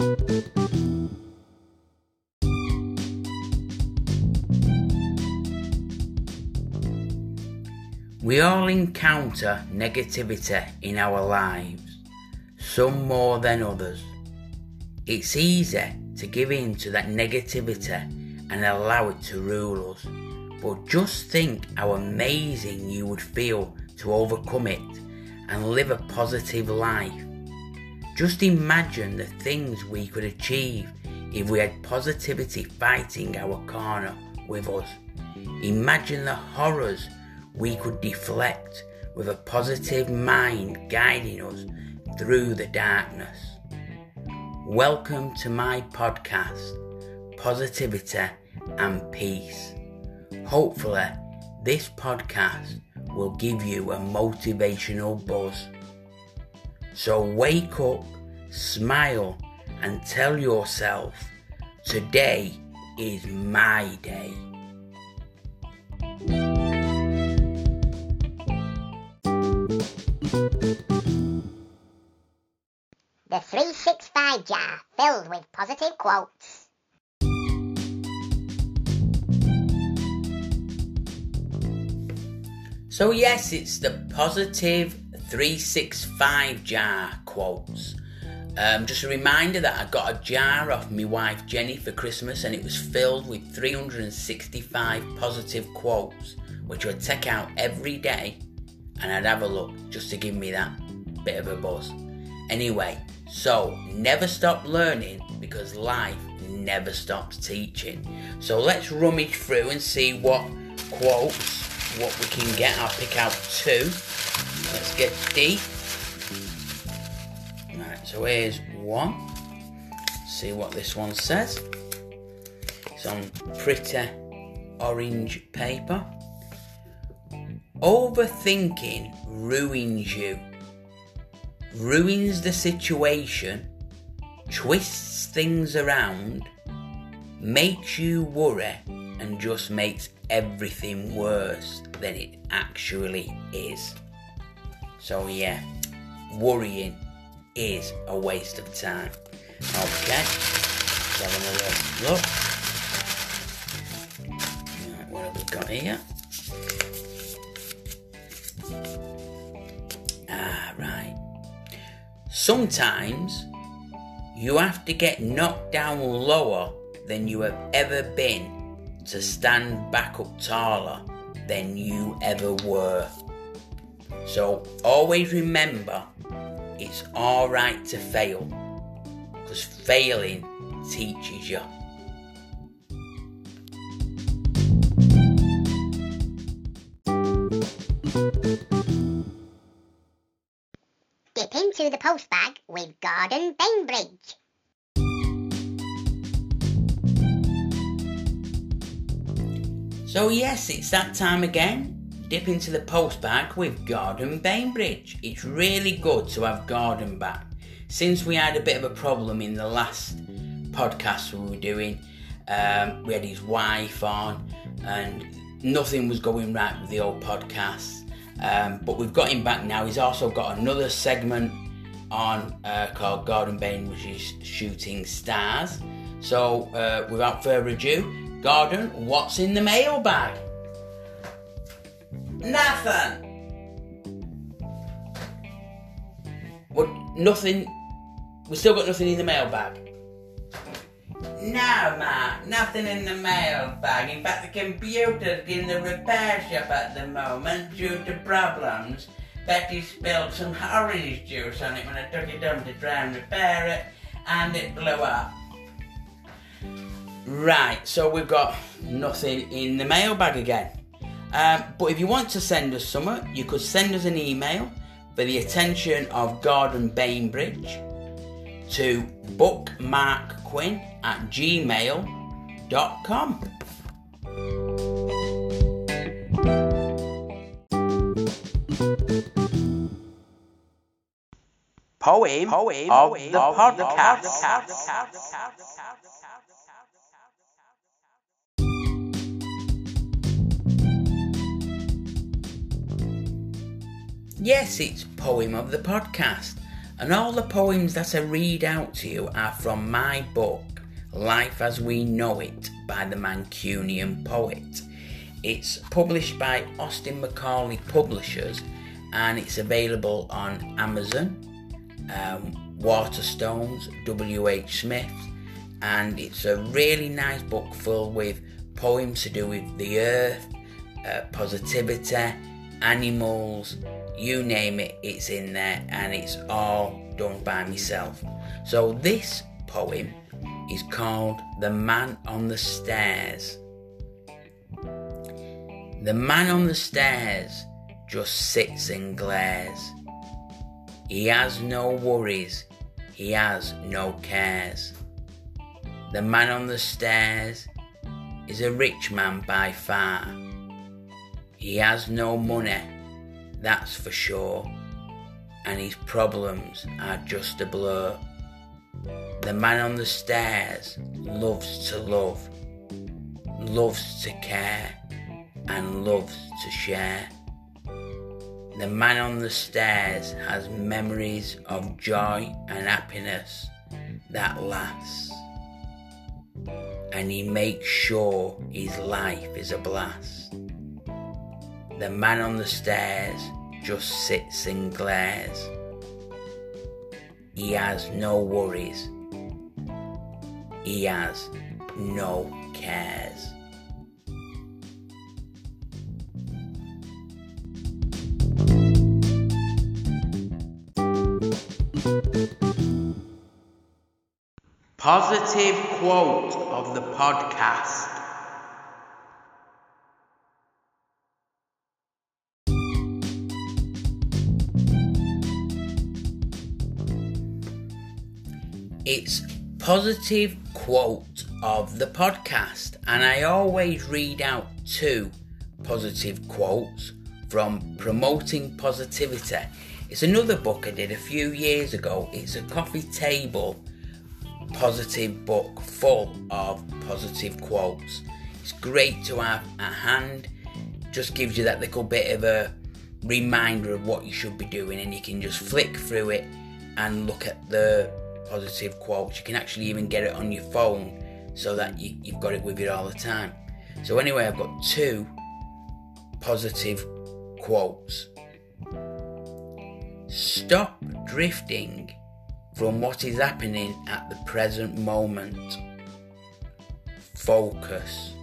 We all encounter negativity in our lives, some more than others. It's easy to give in to that negativity and allow it to rule us, but just think how amazing you would feel to overcome it and live a positive life. Just imagine the things we could achieve if we had positivity fighting our corner with us. Imagine the horrors we could deflect with a positive mind guiding us through the darkness. Welcome to my podcast, Positivity and Peace. Hopefully, this podcast will give you a motivational buzz. So wake up, smile, and tell yourself, today is my day. The 365 jar filled with positive quotes. So, yes, it's the positive 365 jar quotes. Um, just a reminder that I got a jar off my wife Jenny for Christmas and it was filled with 365 positive quotes, which I'd take out every day and I'd have a look just to give me that bit of a buzz. Anyway, so never stop learning because life never stops teaching. So let's rummage through and see what quotes, what we can get. I'll pick out two. Let's get deep. So here's one. See what this one says. It's on pretty orange paper. Overthinking ruins you ruins the situation, twists things around, makes you worry, and just makes everything worse than it actually is. So, yeah, worrying is a waste of time. Okay, let's have another look. Right, what have we got here? Ah, right. Sometimes you have to get knocked down lower than you have ever been to stand back up taller than you ever were. So always remember it's alright to fail because failing teaches you. Dip into the post bag with Gordon Bainbridge. So, yes, it's that time again. Dip into the post bag with Gordon Bainbridge. It's really good to have Gordon back. Since we had a bit of a problem in the last podcast we were doing, um, we had his wife on, and nothing was going right with the old podcast. Um, but we've got him back now. He's also got another segment on uh, called Gordon Bainbridge's Shooting Stars. So, uh, without further ado, Gordon, what's in the mailbag? Nothing. What? Nothing. We still got nothing in the mailbag. No, Mark, nothing in the mailbag. In fact, the computer's in the repair shop at the moment due to problems. Betty spilled some orange juice on it when I took it home to try and repair it, and it blew up. Right, so we've got nothing in the mailbag again. Um, but if you want to send us something, you could send us an email for the attention of Gordon Bainbridge to bookmarkquinn at gmail.com. Poem, Poem of, the, podcast. Yes, it's Poem of the Podcast. And all the poems that I read out to you are from my book, Life as We Know It, by the Mancunian poet. It's published by Austin Macauley Publishers and it's available on Amazon, um, Waterstones, W.H. Smith, and it's a really nice book full with poems to do with the earth, uh, positivity, animals, you name it, it's in there, and it's all done by myself. So, this poem is called The Man on the Stairs. The man on the stairs just sits and glares. He has no worries, he has no cares. The man on the stairs is a rich man by far. He has no money, that's for sure, and his problems are just a blur. The man on the stairs loves to love, loves to care, and loves to share. The man on the stairs has memories of joy and happiness that lasts, and he makes sure his life is a blast. The man on the stairs just sits and glares. He has no worries. He has no cares. Positive quote of the podcast. It's positive quote of the podcast, and I always read out two positive quotes from Promoting Positivity. It's another book I did a few years ago. It's a coffee table positive book full of positive quotes. It's great to have at hand, just gives you that little bit of a reminder of what you should be doing, and you can just flick through it and look at the positive quotes. You can actually even get it on your phone so that you, you've got it with you all the time. So, anyway, I've got two positive quotes. Stop drifting from what is happening at the present moment. Focus.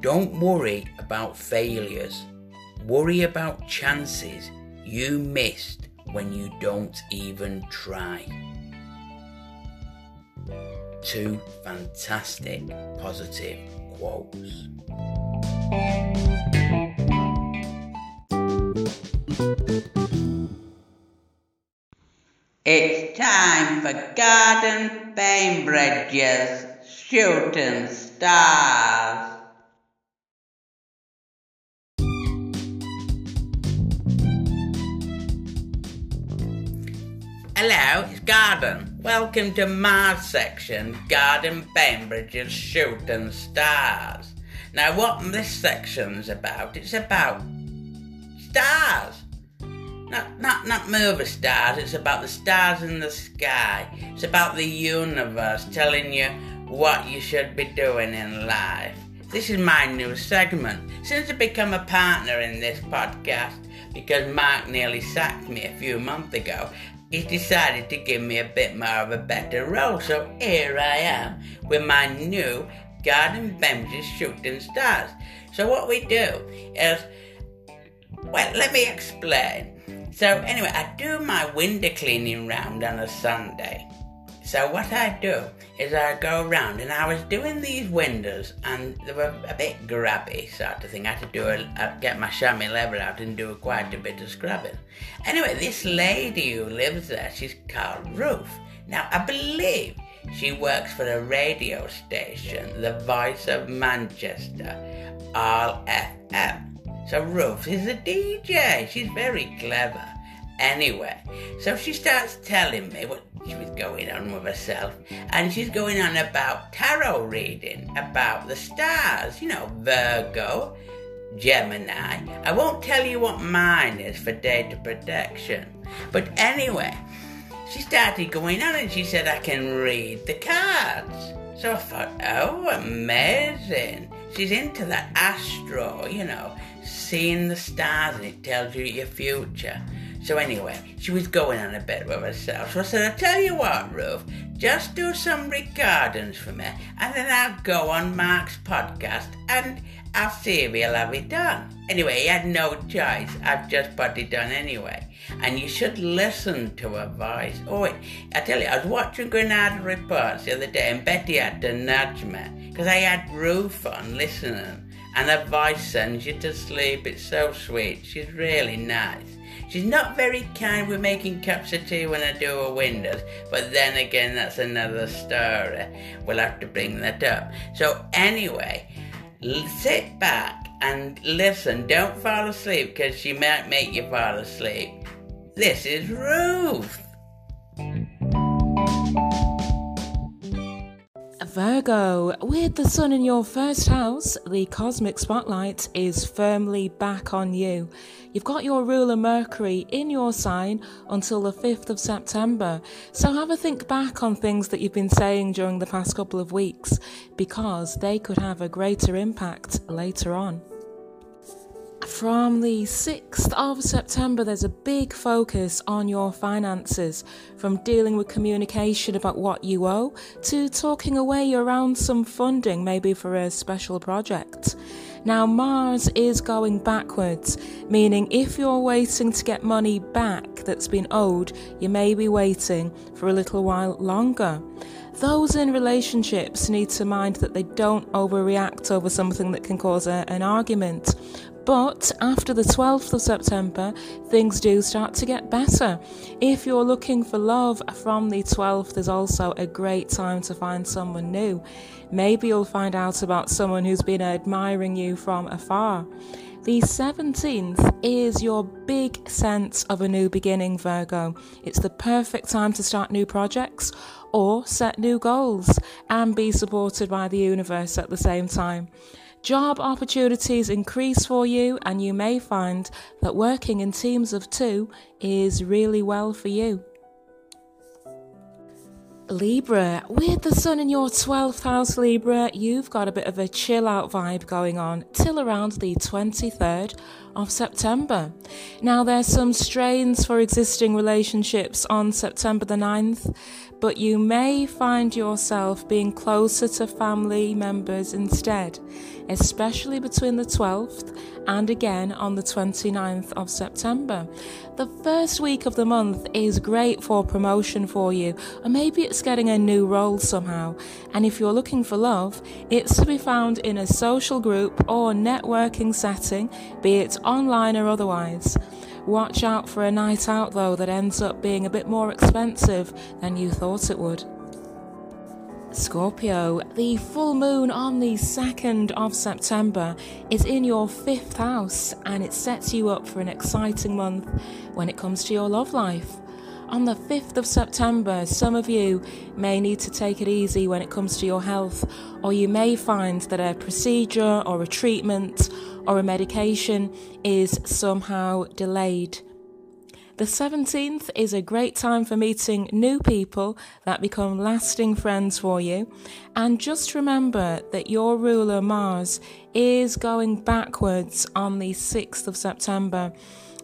Don't worry about failures. Worry about chances you missed when you don't even try. Two fantastic positive quotes. It's time for Gordon Bainbridge's Shooting Stars. Hello, it's Gordon. Welcome to my section, Gordon Bainbridge's Shooting Stars. Now, what this section's about, it's about stars. Not, not, not movie stars, it's about the stars in the sky. It's about the universe telling you what you should be doing in life. This is my new segment. Since I've become a partner in this podcast, because Mark nearly sacked me a few months ago, he's decided to give me a bit more of a better role. So here I am with my new Garden Benches Shooting Stars. So what we do is, well, let me explain. So anyway, I do my window cleaning round on a Sunday. So what I do is I go around and I was doing these windows and they were a bit grabby sort of thing. I had to do a, a, get my chamois leather out and do quite a bit of scrubbing. Anyway, this lady who lives there, she's called Ruth. Now I believe she works for a radio station, the Voice of Manchester, RFM. So Ruth is a DJ. She's very clever. Anyway, so she starts telling me what she was going on with herself, and she's going on about tarot reading, about the stars, you know, Virgo, Gemini. I won't tell you what mine is for data protection. But anyway, she started going on and she said I can read the cards. So I thought, oh, amazing. She's into that astro, you know, seeing the stars and it tells you your future. So anyway, she was going on a bit with herself. So I said, I'll tell you what, Ruth, just do some recordings for me and then I'll go on Mark's podcast and I'll see if he'll have it done. Anyway, he had no choice. I've just put it done anyway. And you should listen to her voice. Oh, I tell you, I was watching Granada Reports the other day and Betty had to nudge me because I had Ruth on listening and her voice sends you to sleep. It's so sweet. She's really nice. She's not very kind with making cups of tea when I do her windows, but then again, that's another story. We'll have to bring that up. So, anyway, sit back and listen. Don't fall asleep because she might make you fall asleep. This is Ruth. Virgo, with the sun in your first house, the cosmic spotlight is firmly back on you. You've got your ruler Mercury in your sign until the 5th of September, so have a think back on things that you've been saying during the past couple of weeks because they could have a greater impact later on. From the 6th of September, there's a big focus on your finances, from dealing with communication about what you owe to talking away around some funding, maybe for a special project. Now, Mars is going backwards, meaning if you're waiting to get money back that's been owed, you may be waiting for a little while longer. Those in relationships need to mind that they don't overreact over something that can cause a, an argument. But after the 12th of September, things do start to get better. If you're looking for love from the 12th, is also a great time to find someone new. Maybe you'll find out about someone who's been admiring you from afar. The 17th is your big sense of a new beginning, Virgo. It's the perfect time to start new projects or set new goals and be supported by the universe at the same time. Job opportunities increase for you, and you may find that working in teams of two is really well for you. Libra, with the sun in your 12th house, Libra, you've got a bit of a chill out vibe going on till around the 23rd of September. Now, there's some strains for existing relationships on September the 9th, but you may find yourself being closer to family members instead, especially between the 12th and again on the 29th of September. The first week of the month is great for promotion for you, or maybe it's getting a new role somehow. And if you're looking for love, it's to be found in a social group or networking setting, be it online or otherwise. Watch out for a night out though that ends up being a bit more expensive than you thought it would. Scorpio, the full moon on the 2nd of September is in your fifth house and it sets you up for an exciting month when it comes to your love life. On the 5th of September, some of you may need to take it easy when it comes to your health, or you may find that a procedure or a treatment or a medication is somehow delayed. The 17th is a great time for meeting new people that become lasting friends for you. And just remember that your ruler Mars is going backwards on the 6th of September.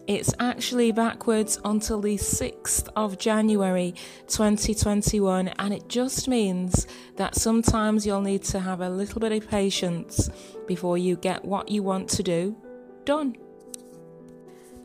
It's actually backwards until the 6th of January 2021, and it just means that sometimes you'll need to have a little bit of patience before you get what you want to do done.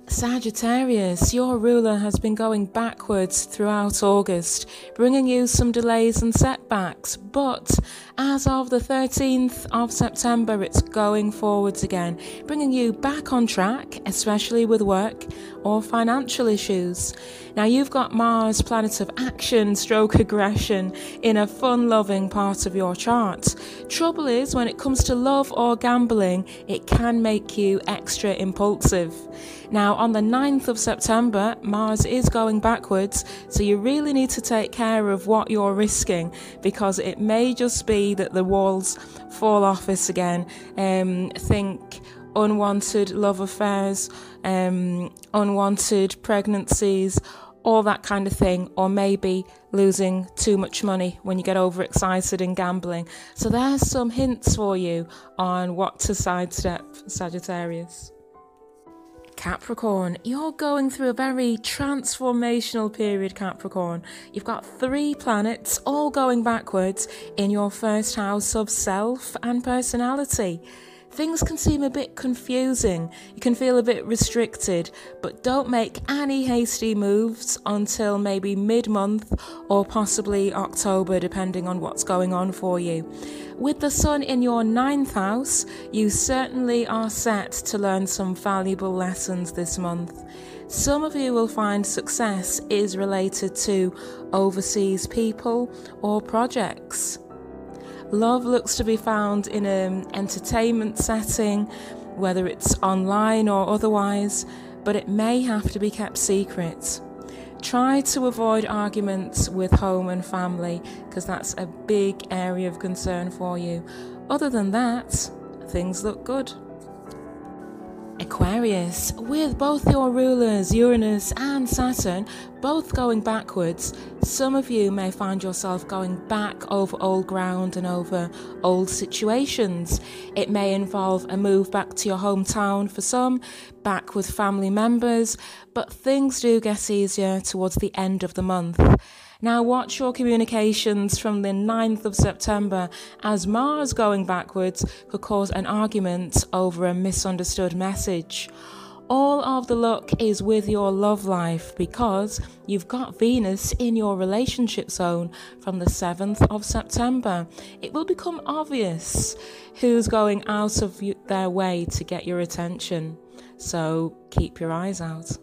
Sagittarius, your ruler has been going backwards throughout August, bringing you some delays and setbacks. But as of the 13th of September, it's going forwards again, bringing you back on track, especially with work or financial issues. Now, you've got Mars, planet of action, stroke aggression, in a fun loving part of your chart. Trouble is, when it comes to love or gambling, it can make you extra impulsive. Now, on the 9th of September, Mars is going backwards, so you really need to take care of what you're risking because it may just be that the walls fall off us again. Um, think unwanted love affairs, um, unwanted pregnancies, all that kind of thing, or maybe losing too much money when you get overexcited in gambling. So, there's some hints for you on what to sidestep, Sagittarius. Capricorn, you're going through a very transformational period, Capricorn. You've got three planets all going backwards in your first house of self and personality. Things can seem a bit confusing, you can feel a bit restricted, but don't make any hasty moves until maybe mid month or possibly October, depending on what's going on for you. With the sun in your ninth house, you certainly are set to learn some valuable lessons this month. Some of you will find success is related to overseas people or projects. Love looks to be found in an entertainment setting, whether it's online or otherwise, but it may have to be kept secret. Try to avoid arguments with home and family because that's a big area of concern for you. Other than that, things look good. Aquarius, with both your rulers, Uranus and Saturn, both going backwards, some of you may find yourself going back over old ground and over old situations. It may involve a move back to your hometown for some, back with family members, but things do get easier towards the end of the month. Now, watch your communications from the 9th of September as Mars going backwards could cause an argument over a misunderstood message. All of the luck is with your love life because you've got Venus in your relationship zone from the 7th of September. It will become obvious who's going out of their way to get your attention. So keep your eyes out.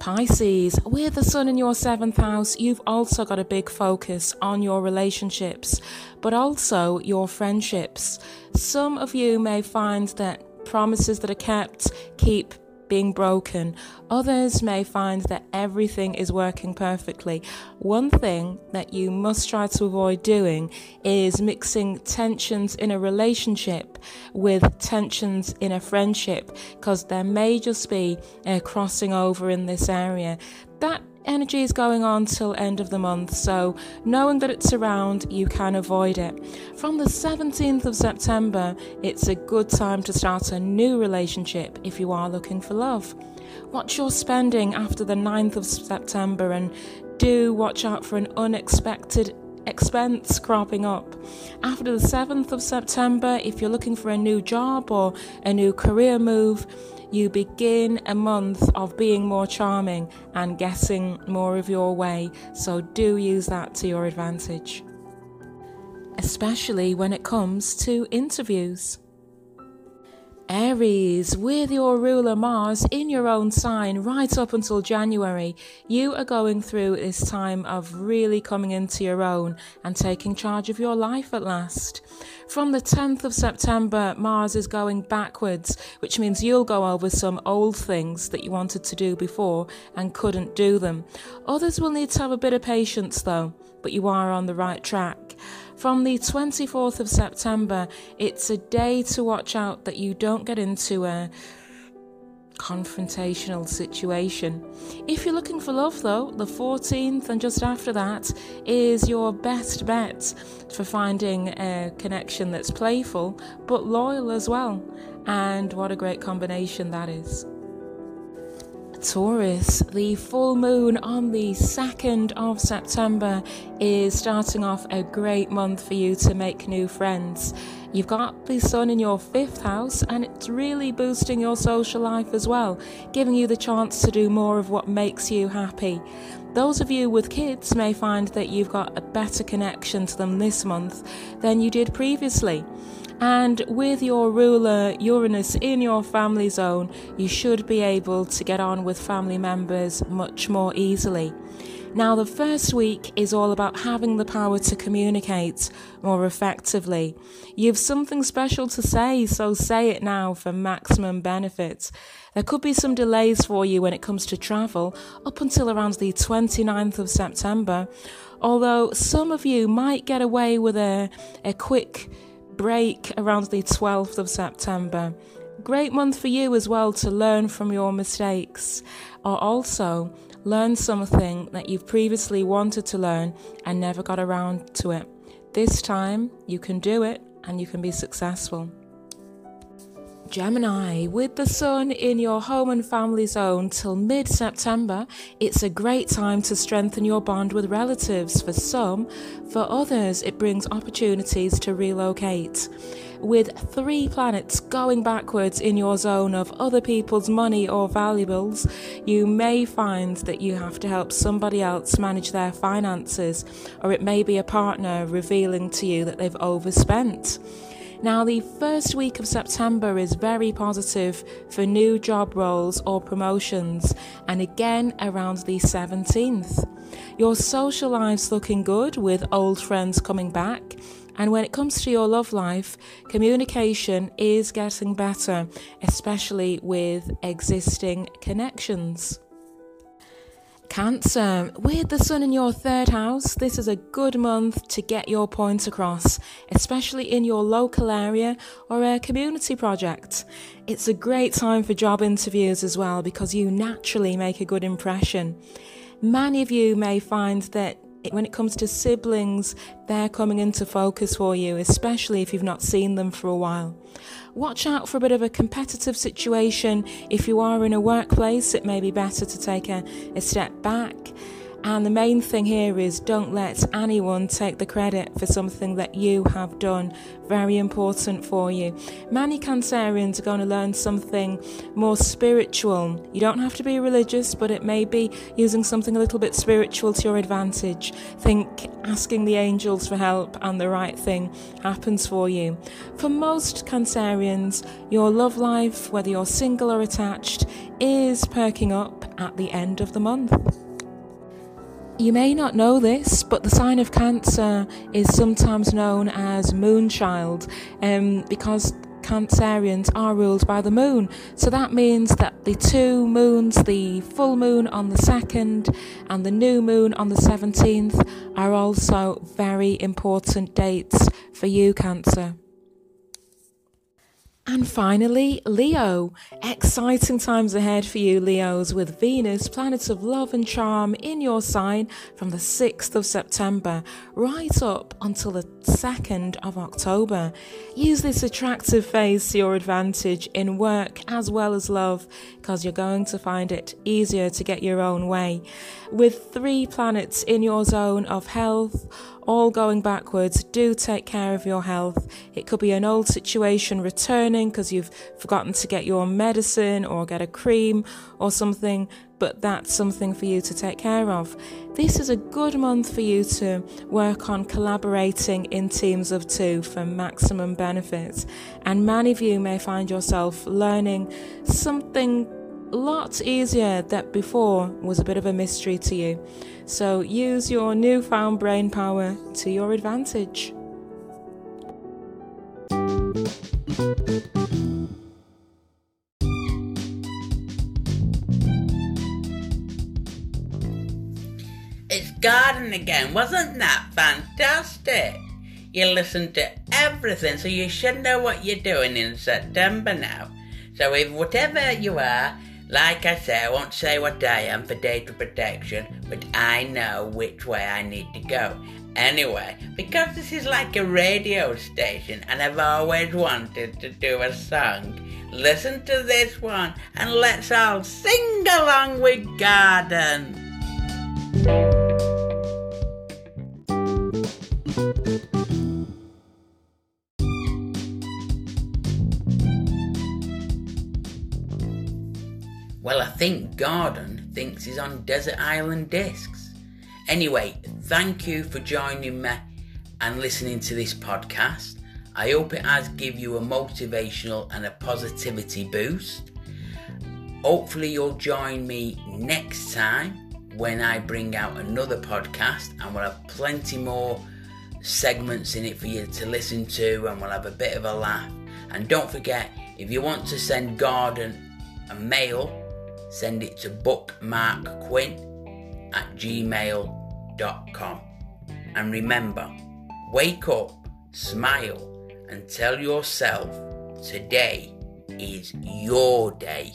Pisces, with the sun in your seventh house, you've also got a big focus on your relationships, but also your friendships. Some of you may find that promises that are kept keep being broken. Others may find that everything is working perfectly. One thing that you must try to avoid doing is mixing tensions in a relationship with tensions in a friendship because there may just be a crossing over in this area. That energy is going on till end of the month so knowing that it's around you can avoid it from the 17th of september it's a good time to start a new relationship if you are looking for love watch your spending after the 9th of september and do watch out for an unexpected expense cropping up. After the 7th of September, if you're looking for a new job or a new career move, you begin a month of being more charming and getting more of your way. So do use that to your advantage, especially when it comes to interviews. Aries, with your ruler Mars in your own sign right up until January, you are going through this time of really coming into your own and taking charge of your life at last. From the 10th of September, Mars is going backwards, which means you'll go over some old things that you wanted to do before and couldn't do them. Others will need to have a bit of patience though, but you are on the right track. From the 24th of September, it's a day to watch out that you don't get into a confrontational situation. If you're looking for love, though, the 14th and just after that is your best bet for finding a connection that's playful but loyal as well. And what a great combination that is. Taurus, the full moon on the 2nd of September is starting off a great month for you to make new friends. You've got the sun in your fifth house, and it's really boosting your social life as well, giving you the chance to do more of what makes you happy. Those of you with kids may find that you've got a better connection to them this month than you did previously. And with your ruler Uranus in your family zone, you should be able to get on with family members much more easily. Now, the first week is all about having the power to communicate more effectively. You've something special to say, so say it now for maximum benefit. There could be some delays for you when it comes to travel up until around the 29th of September, although some of you might get away with a, a quick break around the 12th of September. Great month for you as well to learn from your mistakes or also learn something that you've previously wanted to learn and never got around to it. This time you can do it and you can be successful. Gemini, with the sun in your home and family zone till mid September, it's a great time to strengthen your bond with relatives for some. For others, it brings opportunities to relocate. With three planets going backwards in your zone of other people's money or valuables, you may find that you have to help somebody else manage their finances, or it may be a partner revealing to you that they've overspent. Now, the first week of September is very positive for new job roles or promotions, and again around the 17th. Your social life's looking good with old friends coming back. And when it comes to your love life, communication is getting better, especially with existing connections. Cancer, with the sun in your third house, this is a good month to get your point across, especially in your local area or a community project. It's a great time for job interviews as well because you naturally make a good impression. Many of you may find that when it comes to siblings, they're coming into focus for you, especially if you've not seen them for a while. Watch out for a bit of a competitive situation. If you are in a workplace, it may be better to take a, a step back and the main thing here is don't let anyone take the credit for something that you have done. Very important for you. Many Cancerians are going to learn something more spiritual. You don't have to be religious, but it may be using something a little bit spiritual to your advantage. Think asking the angels for help and the right thing happens for you. For most Cancerians, your love life, whether you're single or attached, is perking up at the end of the month. You may not know this, but the sign of Cancer is sometimes known as Moonchild um, because Cancerians are ruled by the moon. So that means that the two moons, the full moon on the 2nd and the new moon on the 17th, are also very important dates for you, Cancer. And finally, Leo. Exciting times ahead for you, Leos, with Venus, planet of love and charm, in your sign from the 6th of September right up until the 2nd of October. Use this attractive phase to your advantage in work as well as love, because you're going to find it easier to get your own way. With three planets in your zone of health, all going backwards, do take care of your health. It could be an old situation returning because you've forgotten to get your medicine or get a cream or something, but that's something for you to take care of. This is a good month for you to work on collaborating in teams of two for maximum benefit. And many of you may find yourself learning something lot easier that before was a bit of a mystery to you. So use your newfound brain power to your advantage. Garden again, wasn't that fantastic? You listen to everything, so you should know what you're doing in September now. So, if whatever you are, like I say, I won't say what I am for data protection, but I know which way I need to go. Anyway, because this is like a radio station and I've always wanted to do a song, listen to this one and let's all sing along with Gordon. Well, I think Gordon thinks he's on Desert Island Discs. Anyway, thank you for joining me and listening to this podcast. I hope it has give you a motivational and a positivity boost. Hopefully you'll join me next time when I bring out another podcast and we'll have plenty more segments in it for you to listen to and we'll have a bit of a laugh. And don't forget, if you want to send Gordon a mail send it to bookmarkquinn at gmail.com. And remember, wake up, smile, and tell yourself today is your day.